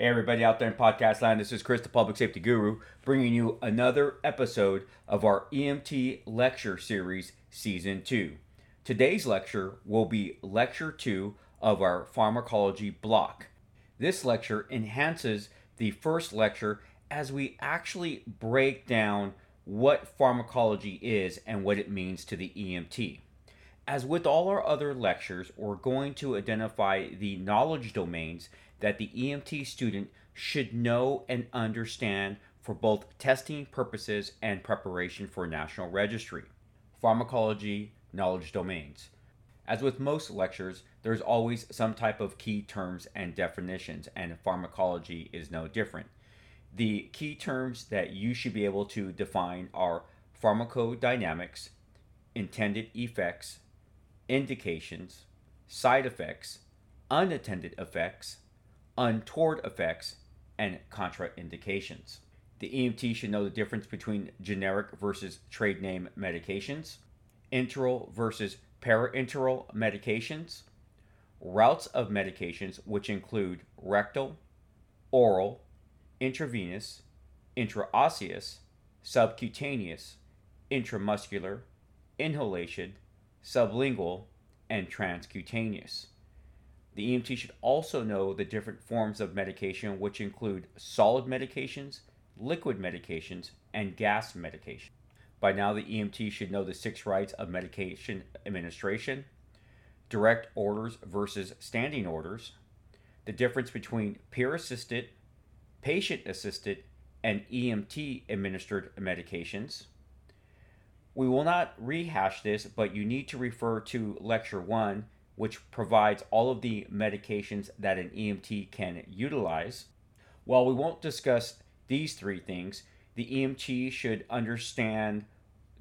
Hey, everybody out there in podcast land, this is Chris, the Public Safety Guru, bringing you another episode of our EMT lecture series, Season 2. Today's lecture will be Lecture 2 of our Pharmacology block. This lecture enhances the first lecture as we actually break down what pharmacology is and what it means to the EMT. As with all our other lectures, we're going to identify the knowledge domains that the EMT student should know and understand for both testing purposes and preparation for national registry. Pharmacology knowledge domains. As with most lectures, there's always some type of key terms and definitions, and pharmacology is no different. The key terms that you should be able to define are pharmacodynamics, intended effects, indications, side effects, unintended effects, untoward effects, and contraindications. The EMT should know the difference between generic versus trade name medications, enteral versus parenteral medications, routes of medications, which include rectal, oral, intravenous, intraosseous, subcutaneous, intramuscular, inhalation, sublingual, and transcutaneous. The EMT should also know the different forms of medication, which include solid medications, liquid medications, and gas medication. By now, the EMT should know the six rights of medication administration, direct orders versus standing orders, the difference between peer assisted, patient assisted, and EMT administered medications, we will not rehash this, but you need to refer to Lecture 1, which provides all of the medications that an EMT can utilize. While we won't discuss these three things, the EMT should understand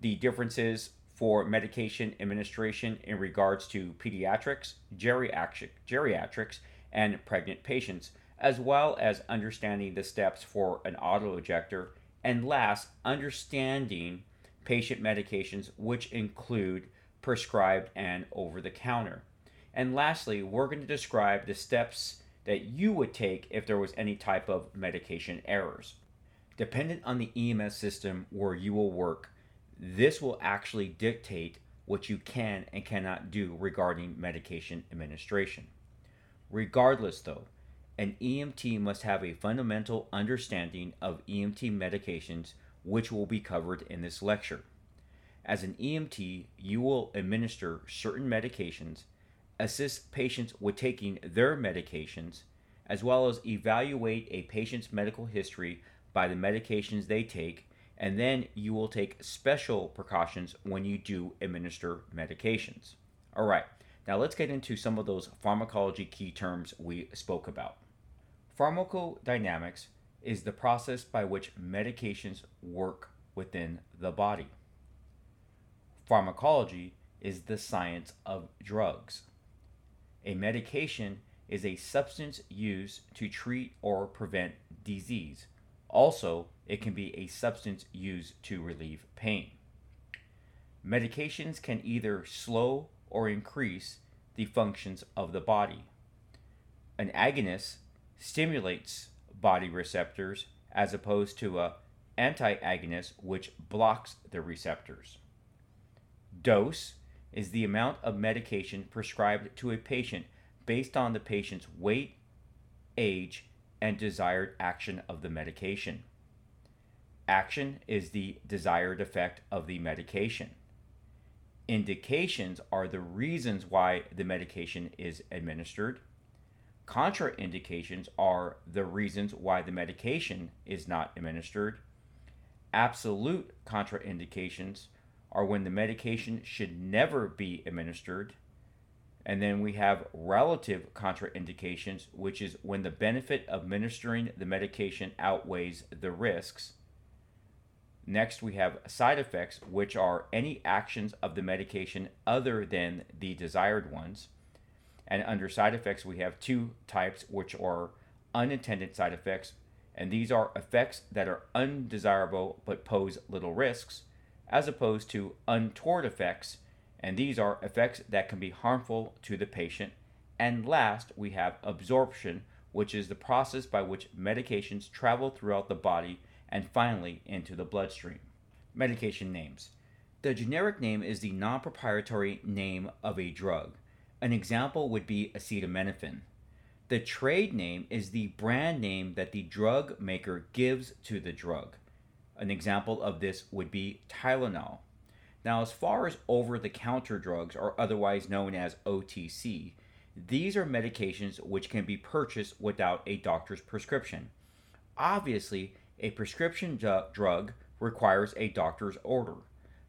the differences for medication administration in regards to pediatrics, geriatric, geriatrics, and pregnant patients, as well as understanding the steps for an autoinjector, and last, understanding patient medications, which include prescribed and over the counter. And lastly, we're going to describe the steps that you would take if there was any type of medication errors. Dependent on the EMS system where you will work, this will actually dictate what you can and cannot do regarding medication administration. Regardless, though, an EMT must have a fundamental understanding of EMT medications which will be covered in this lecture. As an EMT, you will administer certain medications, assist patients with taking their medications, as well as evaluate a patient's medical history by the medications they take, and then you will take special precautions when you do administer medications. All right, now let's get into some of those pharmacology key terms we spoke about. Pharmacodynamics is the process by which medications work within the body. Pharmacology is the science of drugs. A medication is a substance used to treat or prevent disease. Also, it can be a substance used to relieve pain. Medications can either slow or increase the functions of the body. An agonist stimulates body receptors as opposed to a antagonist which blocks the receptors. Dose is the amount of medication prescribed to a patient based on the patient's weight, age, and desired action of the medication. Action is the desired effect of the medication. Indications are the reasons why the medication is administered. Contraindications are the reasons why the medication is not administered. Absolute contraindications are when the medication should never be administered. And then we have relative contraindications, which is when the benefit of administering the medication outweighs the risks. Next, we have side effects, which are any actions of the medication other than the desired ones. And under side effects, we have two types, which are unintended side effects. And these are effects that are undesirable but pose little risks, as opposed to untoward effects. And these are effects that can be harmful to the patient. And last, we have absorption, which is the process by which medications travel throughout the body and finally into the bloodstream. Medication names. The generic name is the non proprietary name of a drug. An example would be acetaminophen. The trade name is the brand name that the drug maker gives to the drug. An example of this would be Tylenol. Now, as far as over the counter drugs, or otherwise known as OTC, these are medications which can be purchased without a doctor's prescription. Obviously, a prescription drug requires a doctor's order.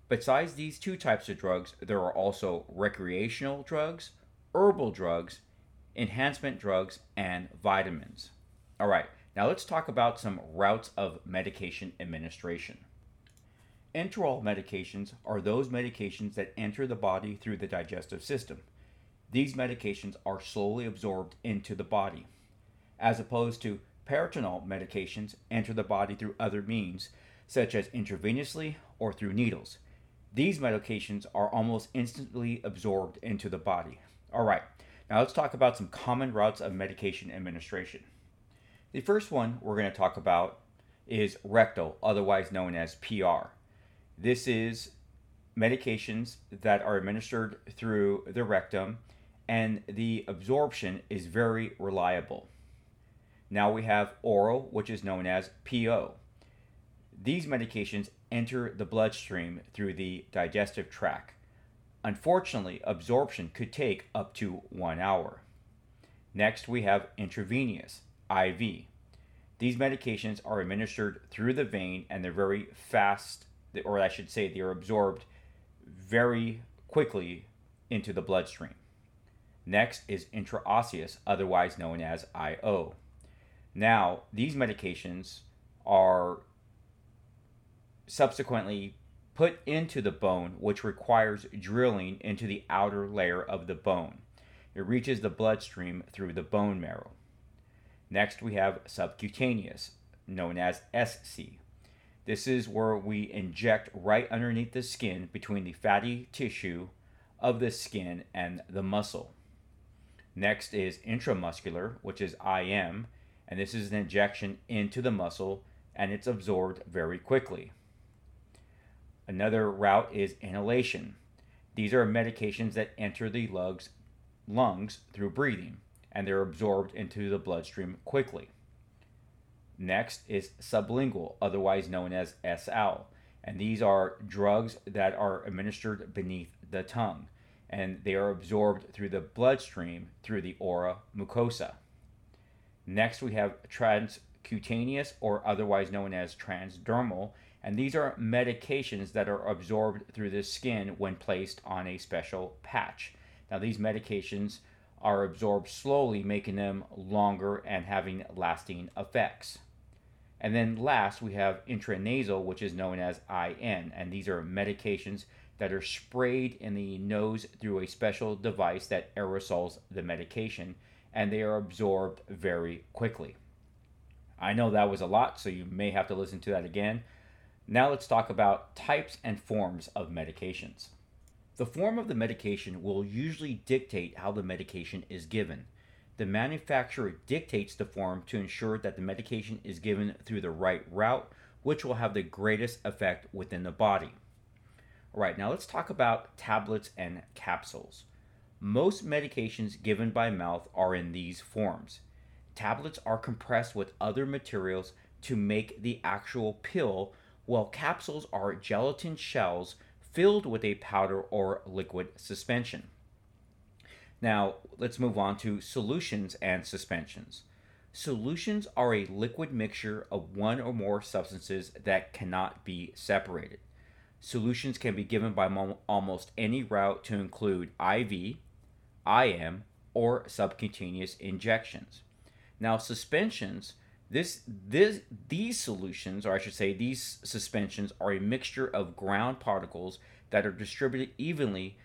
Besides these two types of drugs, there are also recreational drugs, herbal drugs, enhancement drugs, and vitamins. All right, now let's talk about some routes of medication administration. Enteral medications are those medications that enter the body through the digestive system. These medications are slowly absorbed into the body, as opposed to parenteral medications enter the body through other means, such as intravenously or through needles. These medications are almost instantly absorbed into the body. All right, now let's talk about some common routes of medication administration. The first one we're going to talk about is rectal, otherwise known as PR. This is medications that are administered through the rectum, and the absorption is very reliable. Now we have oral, which is known as PO. These medications enter the bloodstream through the digestive tract. Unfortunately, absorption could take up to one hour. Next, we have intravenous, IV. These medications are administered through the vein and they're very fast or I should say, they are absorbed very quickly into the bloodstream. Next is intraosseous, otherwise known as IO. Now, these medications are subsequently put into the bone, which requires drilling into the outer layer of the bone. It reaches the bloodstream through the bone marrow. Next, we have subcutaneous, known as SC. This is where we inject right underneath the skin between the fatty tissue of the skin and the muscle. Next is intramuscular, which is IM, and this is an injection into the muscle and it's absorbed very quickly. Another route is inhalation. These are medications that enter the lungs, through breathing and they're absorbed into the bloodstream quickly. Next is sublingual, otherwise known as SL. And these are drugs that are administered beneath the tongue and they are absorbed through the bloodstream through the oral mucosa. Next, we have transcutaneous or otherwise known as transdermal, and these are medications that are absorbed through the skin when placed on a special patch. Now, these medications are absorbed slowly, making them longer and having lasting effects. And then last, we have intranasal, which is known as IN, and these are medications that are sprayed in the nose through a special device that aerosols the medication, and they are absorbed very quickly. I know that was a lot, so you may have to listen to that again. Now let's talk about types and forms of medications. The form of the medication will usually dictate how the medication is given the manufacturer dictates the form to ensure that the medication is given through the right route, which will have the greatest effect within the body. All right, now let's talk about tablets and capsules. Most medications given by mouth are in these forms. Tablets are compressed with other materials to make the actual pill, while capsules are gelatin shells filled with a powder or liquid suspension. Now, let's move on to solutions and suspensions. Solutions are a liquid mixture of one or more substances that cannot be separated. Solutions can be given by mo- almost any route to include IV, IM, or subcutaneous injections. Now, suspensions, this, this, these solutions, or I should say, these suspensions, are a mixture of ground particles that are distributed evenly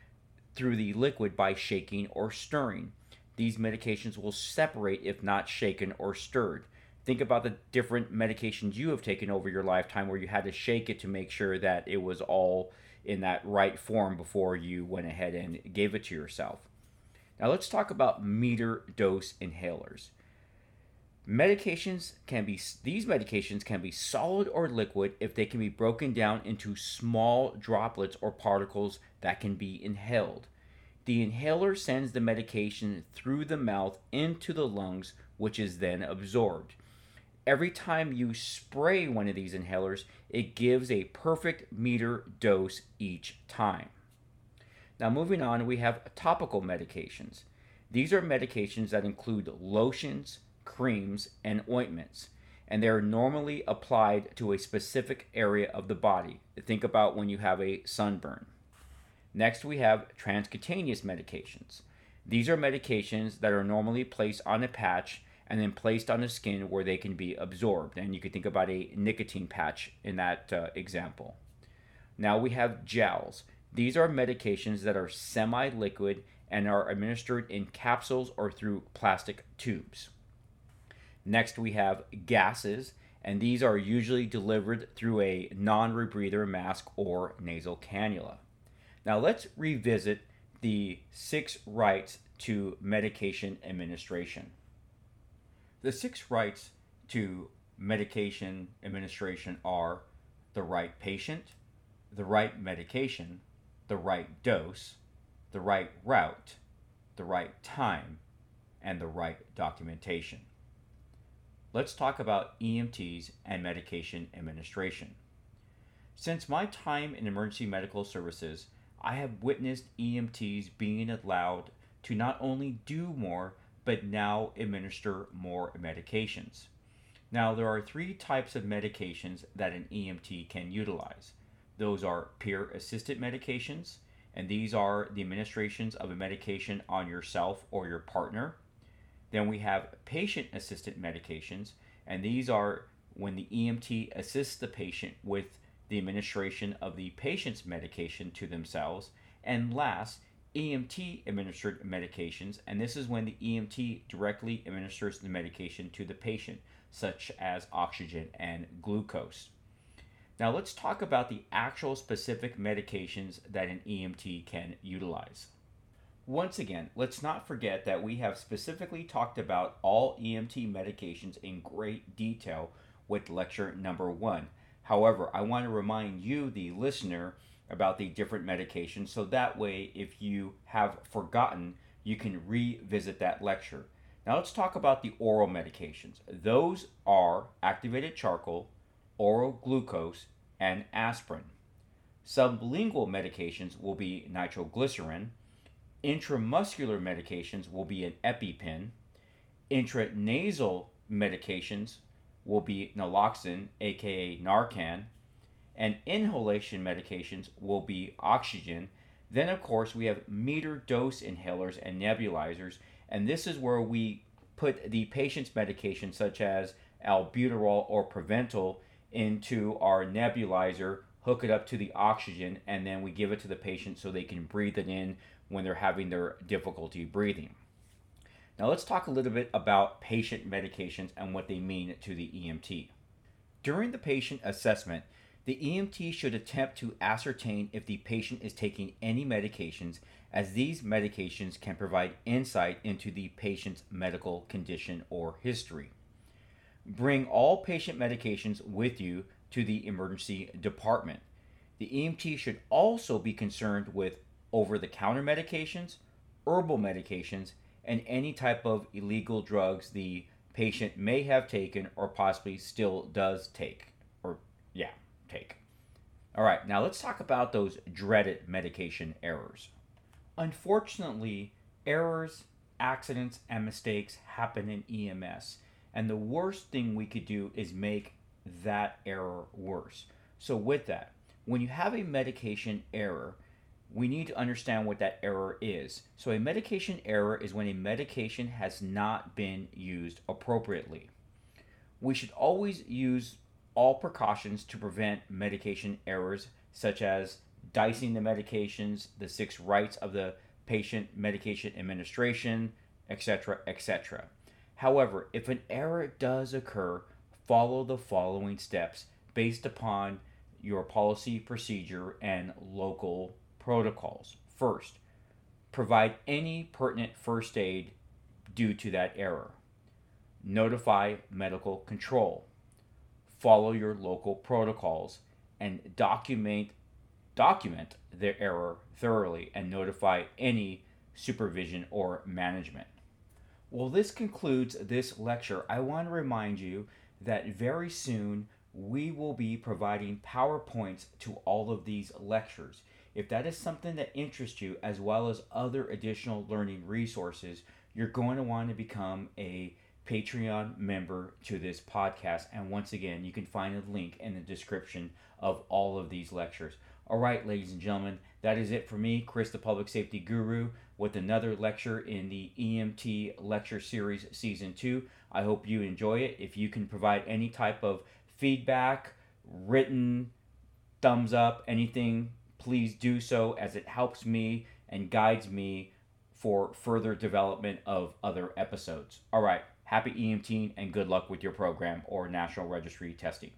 through the liquid by shaking or stirring. These medications will separate if not shaken or stirred. Think about the different medications you have taken over your lifetime where you had to shake it to make sure that it was all in that right form before you went ahead and gave it to yourself. Now let's talk about meter dose inhalers. Medications can be these medications can be solid or liquid if they can be broken down into small droplets or particles that can be inhaled. The inhaler sends the medication through the mouth into the lungs, which is then absorbed. Every time you spray one of these inhalers, it gives a perfect meter dose each time. Now, moving on, we have topical medications. These are medications that include lotions, creams, and ointments, and they are normally applied to a specific area of the body. Think about when you have a sunburn. Next, we have transcutaneous medications. These are medications that are normally placed on a patch and then placed on the skin where they can be absorbed. And you can think about a nicotine patch in that uh, example. Now we have gels. These are medications that are semi liquid and are administered in capsules or through plastic tubes. Next, we have gases, and these are usually delivered through a non rebreather mask or nasal cannula. Now, let's revisit the six rights to medication administration. The six rights to medication administration are the right patient, the right medication, the right dose, the right route, the right time, and the right documentation. Let's talk about EMTs and medication administration. Since my time in emergency medical services, I have witnessed EMTs being allowed to not only do more, but now administer more medications. Now, there are three types of medications that an EMT can utilize. Those are peer assisted medications, and these are the administrations of a medication on yourself or your partner. Then we have patient assisted medications, and these are when the EMT assists the patient with the administration of the patient's medication to themselves. And last, EMT administered medications, and this is when the EMT directly administers the medication to the patient, such as oxygen and glucose. Now, let's talk about the actual specific medications that an EMT can utilize. Once again, let's not forget that we have specifically talked about all EMT medications in great detail with lecture number one. However, I want to remind you, the listener, about the different medications so that way, if you have forgotten, you can revisit that lecture. Now, let's talk about the oral medications. Those are activated charcoal, oral glucose, and aspirin. Sublingual medications will be nitroglycerin Intramuscular medications will be an EpiPen. Intranasal medications will be naloxone, aka Narcan. And inhalation medications will be oxygen. Then, of course, we have meter dose inhalers and nebulizers. And this is where we put the patient's medication, such as albuterol or Proventil, into our nebulizer, hook it up to the oxygen, and then we give it to the patient so they can breathe it in when they're having their difficulty breathing. Now, let's talk a little bit about patient medications and what they mean to the EMT. During the patient assessment, the EMT should attempt to ascertain if the patient is taking any medications, as these medications can provide insight into the patient's medical condition or history. Bring all patient medications with you to the emergency department. The EMT should also be concerned with over the counter medications, herbal medications, and any type of illegal drugs the patient may have taken or possibly still does take. Or, yeah, take. All right, now let's talk about those dreaded medication errors. Unfortunately, errors, accidents, and mistakes happen in EMS, and the worst thing we could do is make that error worse. So, with that, when you have a medication error, we need to understand what that error is. So, a medication error is when a medication has not been used appropriately. We should always use all precautions to prevent medication errors, such as dicing the medications, the six rights of the patient medication administration, etc., etc. However, if an error does occur, follow the following steps based upon your policy, procedure, and local protocols. First, provide any pertinent first aid due to that error. notify medical control, follow your local protocols, and document document the error thoroughly and notify any supervision or management. Well, this concludes this lecture. I want to remind you that very soon we will be providing PowerPoints to all of these lectures. If that is something that interests you, as well as other additional learning resources, you're going to want to become a Patreon member to this podcast. And once again, you can find a link in the description of all of these lectures. All right, ladies and gentlemen, that is it for me, Chris, the Public Safety Guru, with another lecture in the EMT Lecture Series Season 2. I hope you enjoy it. If you can provide any type of feedback, written, thumbs up, anything, please do so as it helps me and guides me for further development of other episodes. All right, happy EMT and good luck with your program or National Registry testing.